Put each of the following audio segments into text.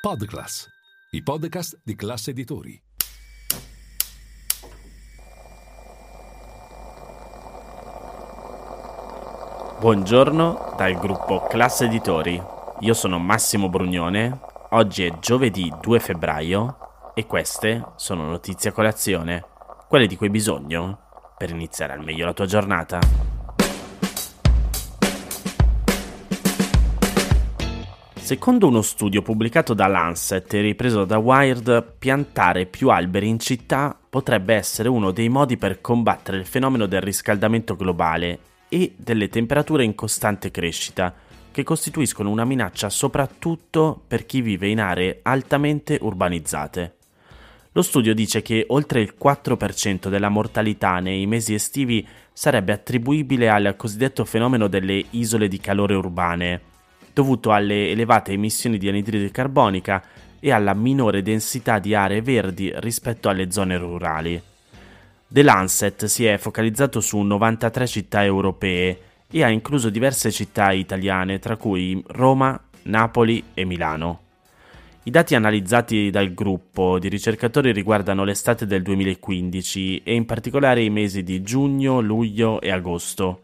Podclass, i podcast di classe editori. Buongiorno dal gruppo Classe Editori. Io sono Massimo Brugnone. Oggi è giovedì 2 febbraio e queste sono notizie a colazione, quelle di cui hai bisogno per iniziare al meglio la tua giornata. Secondo uno studio pubblicato da Lancet e ripreso da Wired, piantare più alberi in città potrebbe essere uno dei modi per combattere il fenomeno del riscaldamento globale e delle temperature in costante crescita, che costituiscono una minaccia soprattutto per chi vive in aree altamente urbanizzate. Lo studio dice che oltre il 4% della mortalità nei mesi estivi sarebbe attribuibile al cosiddetto fenomeno delle isole di calore urbane, dovuto alle elevate emissioni di anidride carbonica e alla minore densità di aree verdi rispetto alle zone rurali. The Lancet si è focalizzato su 93 città europee e ha incluso diverse città italiane, tra cui Roma, Napoli e Milano. I dati analizzati dal gruppo di ricercatori riguardano l'estate del 2015 e in particolare i mesi di giugno, luglio e agosto.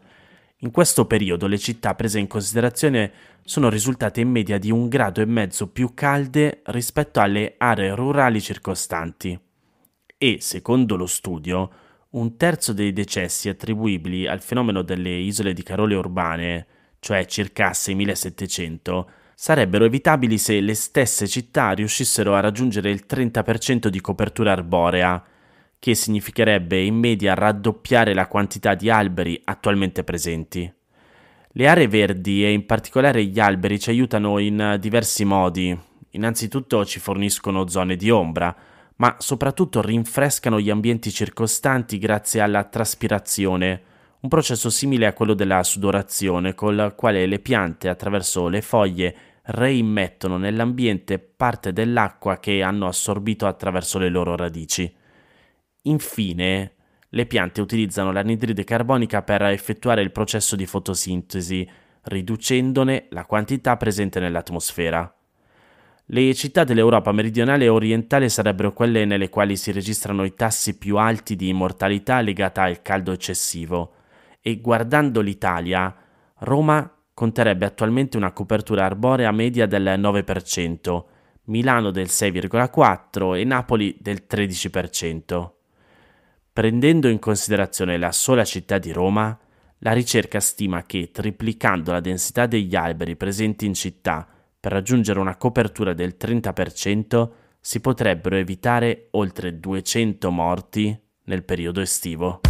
In questo periodo le città prese in considerazione sono risultate in media di un grado e mezzo più calde rispetto alle aree rurali circostanti. E, secondo lo studio, un terzo dei decessi attribuibili al fenomeno delle isole di carole urbane, cioè circa 6700, sarebbero evitabili se le stesse città riuscissero a raggiungere il 30% di copertura arborea, che significherebbe in media raddoppiare la quantità di alberi attualmente presenti. Le aree verdi e in particolare gli alberi ci aiutano in diversi modi. Innanzitutto ci forniscono zone di ombra, ma soprattutto rinfrescano gli ambienti circostanti grazie alla traspirazione, un processo simile a quello della sudorazione, col quale le piante attraverso le foglie reimmettono nell'ambiente parte dell'acqua che hanno assorbito attraverso le loro radici. Infine, le piante utilizzano l'anidride carbonica per effettuare il processo di fotosintesi, riducendone la quantità presente nell'atmosfera. Le città dell'Europa meridionale e orientale sarebbero quelle nelle quali si registrano i tassi più alti di mortalità legata al caldo eccessivo e guardando l'Italia, Roma conterebbe attualmente una copertura arborea media del 9%, Milano del 6,4% e Napoli del 13%. Prendendo in considerazione la sola città di Roma, la ricerca stima che triplicando la densità degli alberi presenti in città per raggiungere una copertura del 30% si potrebbero evitare oltre 200 morti nel periodo estivo.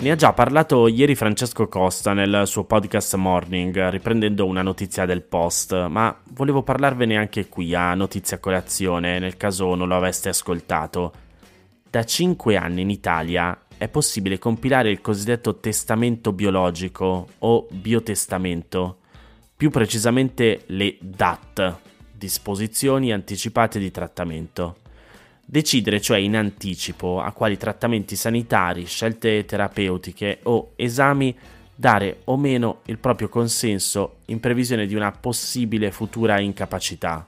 Ne ha già parlato ieri Francesco Costa nel suo podcast Morning, riprendendo una notizia del post, ma volevo parlarvene anche qui a notizia colazione, nel caso non lo aveste ascoltato. Da 5 anni in Italia è possibile compilare il cosiddetto testamento biologico o biotestamento, più precisamente le DAT, disposizioni anticipate di trattamento. Decidere cioè in anticipo a quali trattamenti sanitari, scelte terapeutiche o esami dare o meno il proprio consenso in previsione di una possibile futura incapacità.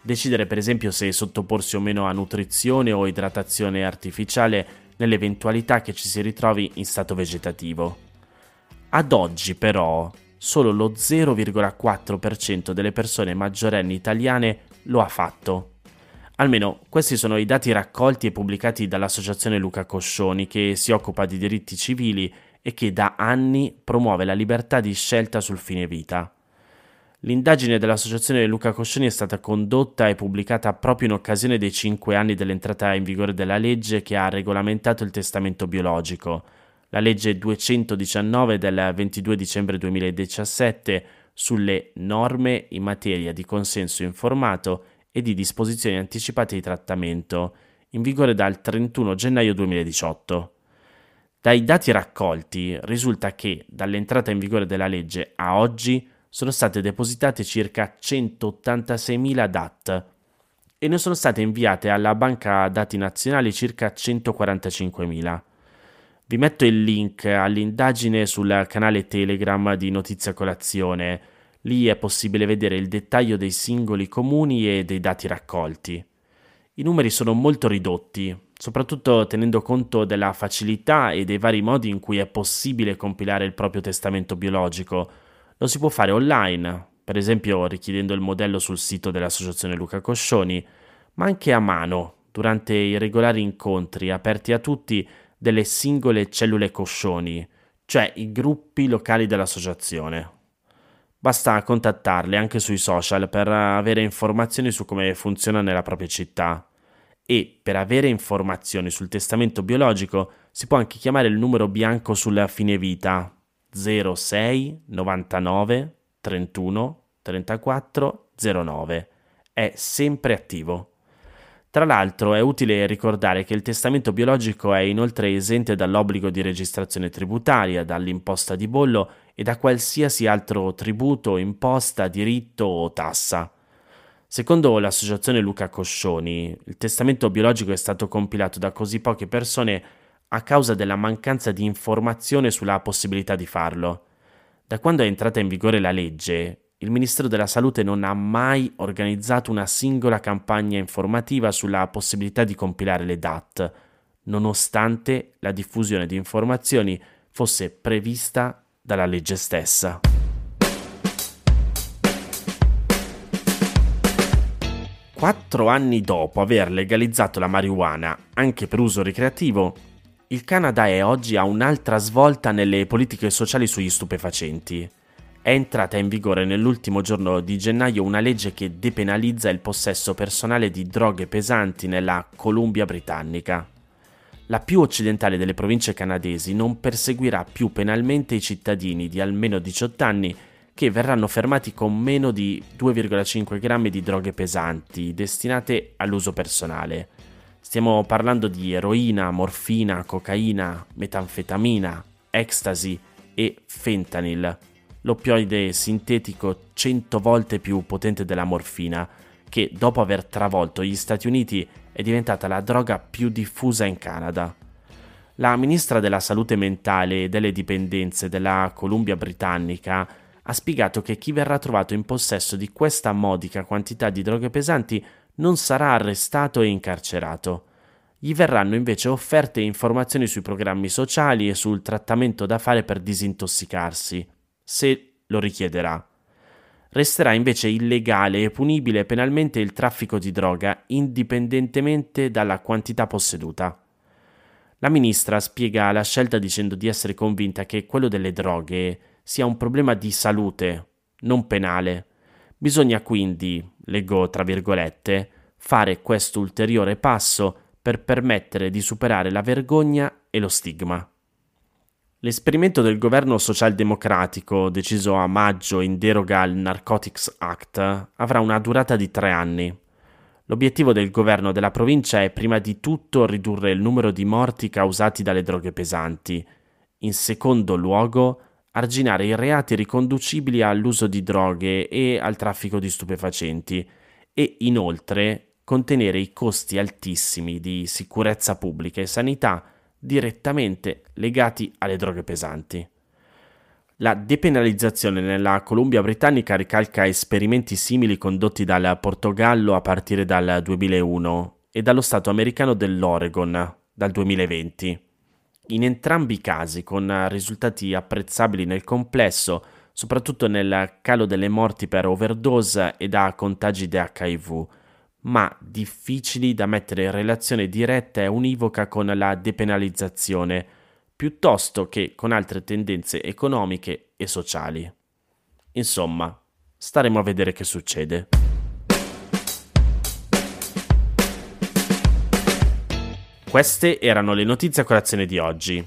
Decidere per esempio se sottoporsi o meno a nutrizione o idratazione artificiale nell'eventualità che ci si ritrovi in stato vegetativo. Ad oggi però solo lo 0,4% delle persone maggiorenni italiane lo ha fatto Almeno questi sono i dati raccolti e pubblicati dall'associazione Luca Coscioni che si occupa di diritti civili e che da anni promuove la libertà di scelta sul fine vita. L'indagine dell'associazione Luca Coscioni è stata condotta e pubblicata proprio in occasione dei cinque anni dell'entrata in vigore della legge che ha regolamentato il testamento biologico, la legge 219 del 22 dicembre 2017 sulle norme in materia di consenso informato e di disposizioni anticipate di trattamento, in vigore dal 31 gennaio 2018. Dai dati raccolti risulta che dall'entrata in vigore della legge a oggi sono state depositate circa 186.000 DAT e ne sono state inviate alla banca dati nazionali circa 145.000. Vi metto il link all'indagine sul canale Telegram di Notizia Colazione. Lì è possibile vedere il dettaglio dei singoli comuni e dei dati raccolti. I numeri sono molto ridotti, soprattutto tenendo conto della facilità e dei vari modi in cui è possibile compilare il proprio testamento biologico. Lo si può fare online, per esempio richiedendo il modello sul sito dell'Associazione Luca Coscioni, ma anche a mano, durante i regolari incontri aperti a tutti delle singole cellule Coscioni, cioè i gruppi locali dell'associazione. Basta contattarle anche sui social per avere informazioni su come funziona nella propria città. E per avere informazioni sul testamento biologico si può anche chiamare il numero bianco sulla fine vita 06 99 31 34 09. È sempre attivo. Tra l'altro è utile ricordare che il testamento biologico è inoltre esente dall'obbligo di registrazione tributaria, dall'imposta di bollo e da qualsiasi altro tributo, imposta, diritto o tassa. Secondo l'associazione Luca Coscioni, il testamento biologico è stato compilato da così poche persone a causa della mancanza di informazione sulla possibilità di farlo. Da quando è entrata in vigore la legge, il Ministero della Salute non ha mai organizzato una singola campagna informativa sulla possibilità di compilare le DAT, nonostante la diffusione di informazioni fosse prevista dalla legge stessa. Quattro anni dopo aver legalizzato la marijuana anche per uso ricreativo, il Canada è oggi a un'altra svolta nelle politiche sociali sugli stupefacenti è entrata in vigore nell'ultimo giorno di gennaio una legge che depenalizza il possesso personale di droghe pesanti nella Columbia Britannica. La più occidentale delle province canadesi non perseguirà più penalmente i cittadini di almeno 18 anni che verranno fermati con meno di 2,5 grammi di droghe pesanti destinate all'uso personale. Stiamo parlando di eroina, morfina, cocaina, metanfetamina, ecstasy e fentanyl l'oppioide sintetico 100 volte più potente della morfina, che dopo aver travolto gli Stati Uniti è diventata la droga più diffusa in Canada. La ministra della salute mentale e delle dipendenze della Columbia Britannica ha spiegato che chi verrà trovato in possesso di questa modica quantità di droghe pesanti non sarà arrestato e incarcerato. Gli verranno invece offerte informazioni sui programmi sociali e sul trattamento da fare per disintossicarsi se lo richiederà. Resterà invece illegale e punibile penalmente il traffico di droga indipendentemente dalla quantità posseduta. La ministra spiega la scelta dicendo di essere convinta che quello delle droghe sia un problema di salute, non penale. Bisogna quindi, leggo tra virgolette, fare questo ulteriore passo per permettere di superare la vergogna e lo stigma. L'esperimento del governo socialdemocratico, deciso a maggio in deroga al Narcotics Act, avrà una durata di tre anni. L'obiettivo del governo della provincia è prima di tutto ridurre il numero di morti causati dalle droghe pesanti, in secondo luogo arginare i reati riconducibili all'uso di droghe e al traffico di stupefacenti e inoltre contenere i costi altissimi di sicurezza pubblica e sanità direttamente legati alle droghe pesanti. La depenalizzazione nella Columbia Britannica ricalca esperimenti simili condotti dal Portogallo a partire dal 2001 e dallo Stato americano dell'Oregon dal 2020. In entrambi i casi con risultati apprezzabili nel complesso, soprattutto nel calo delle morti per overdose e da contagi di HIV, ma difficili da mettere in relazione diretta e univoca con la depenalizzazione, piuttosto che con altre tendenze economiche e sociali. Insomma, staremo a vedere che succede. Queste erano le notizie a colazione di oggi.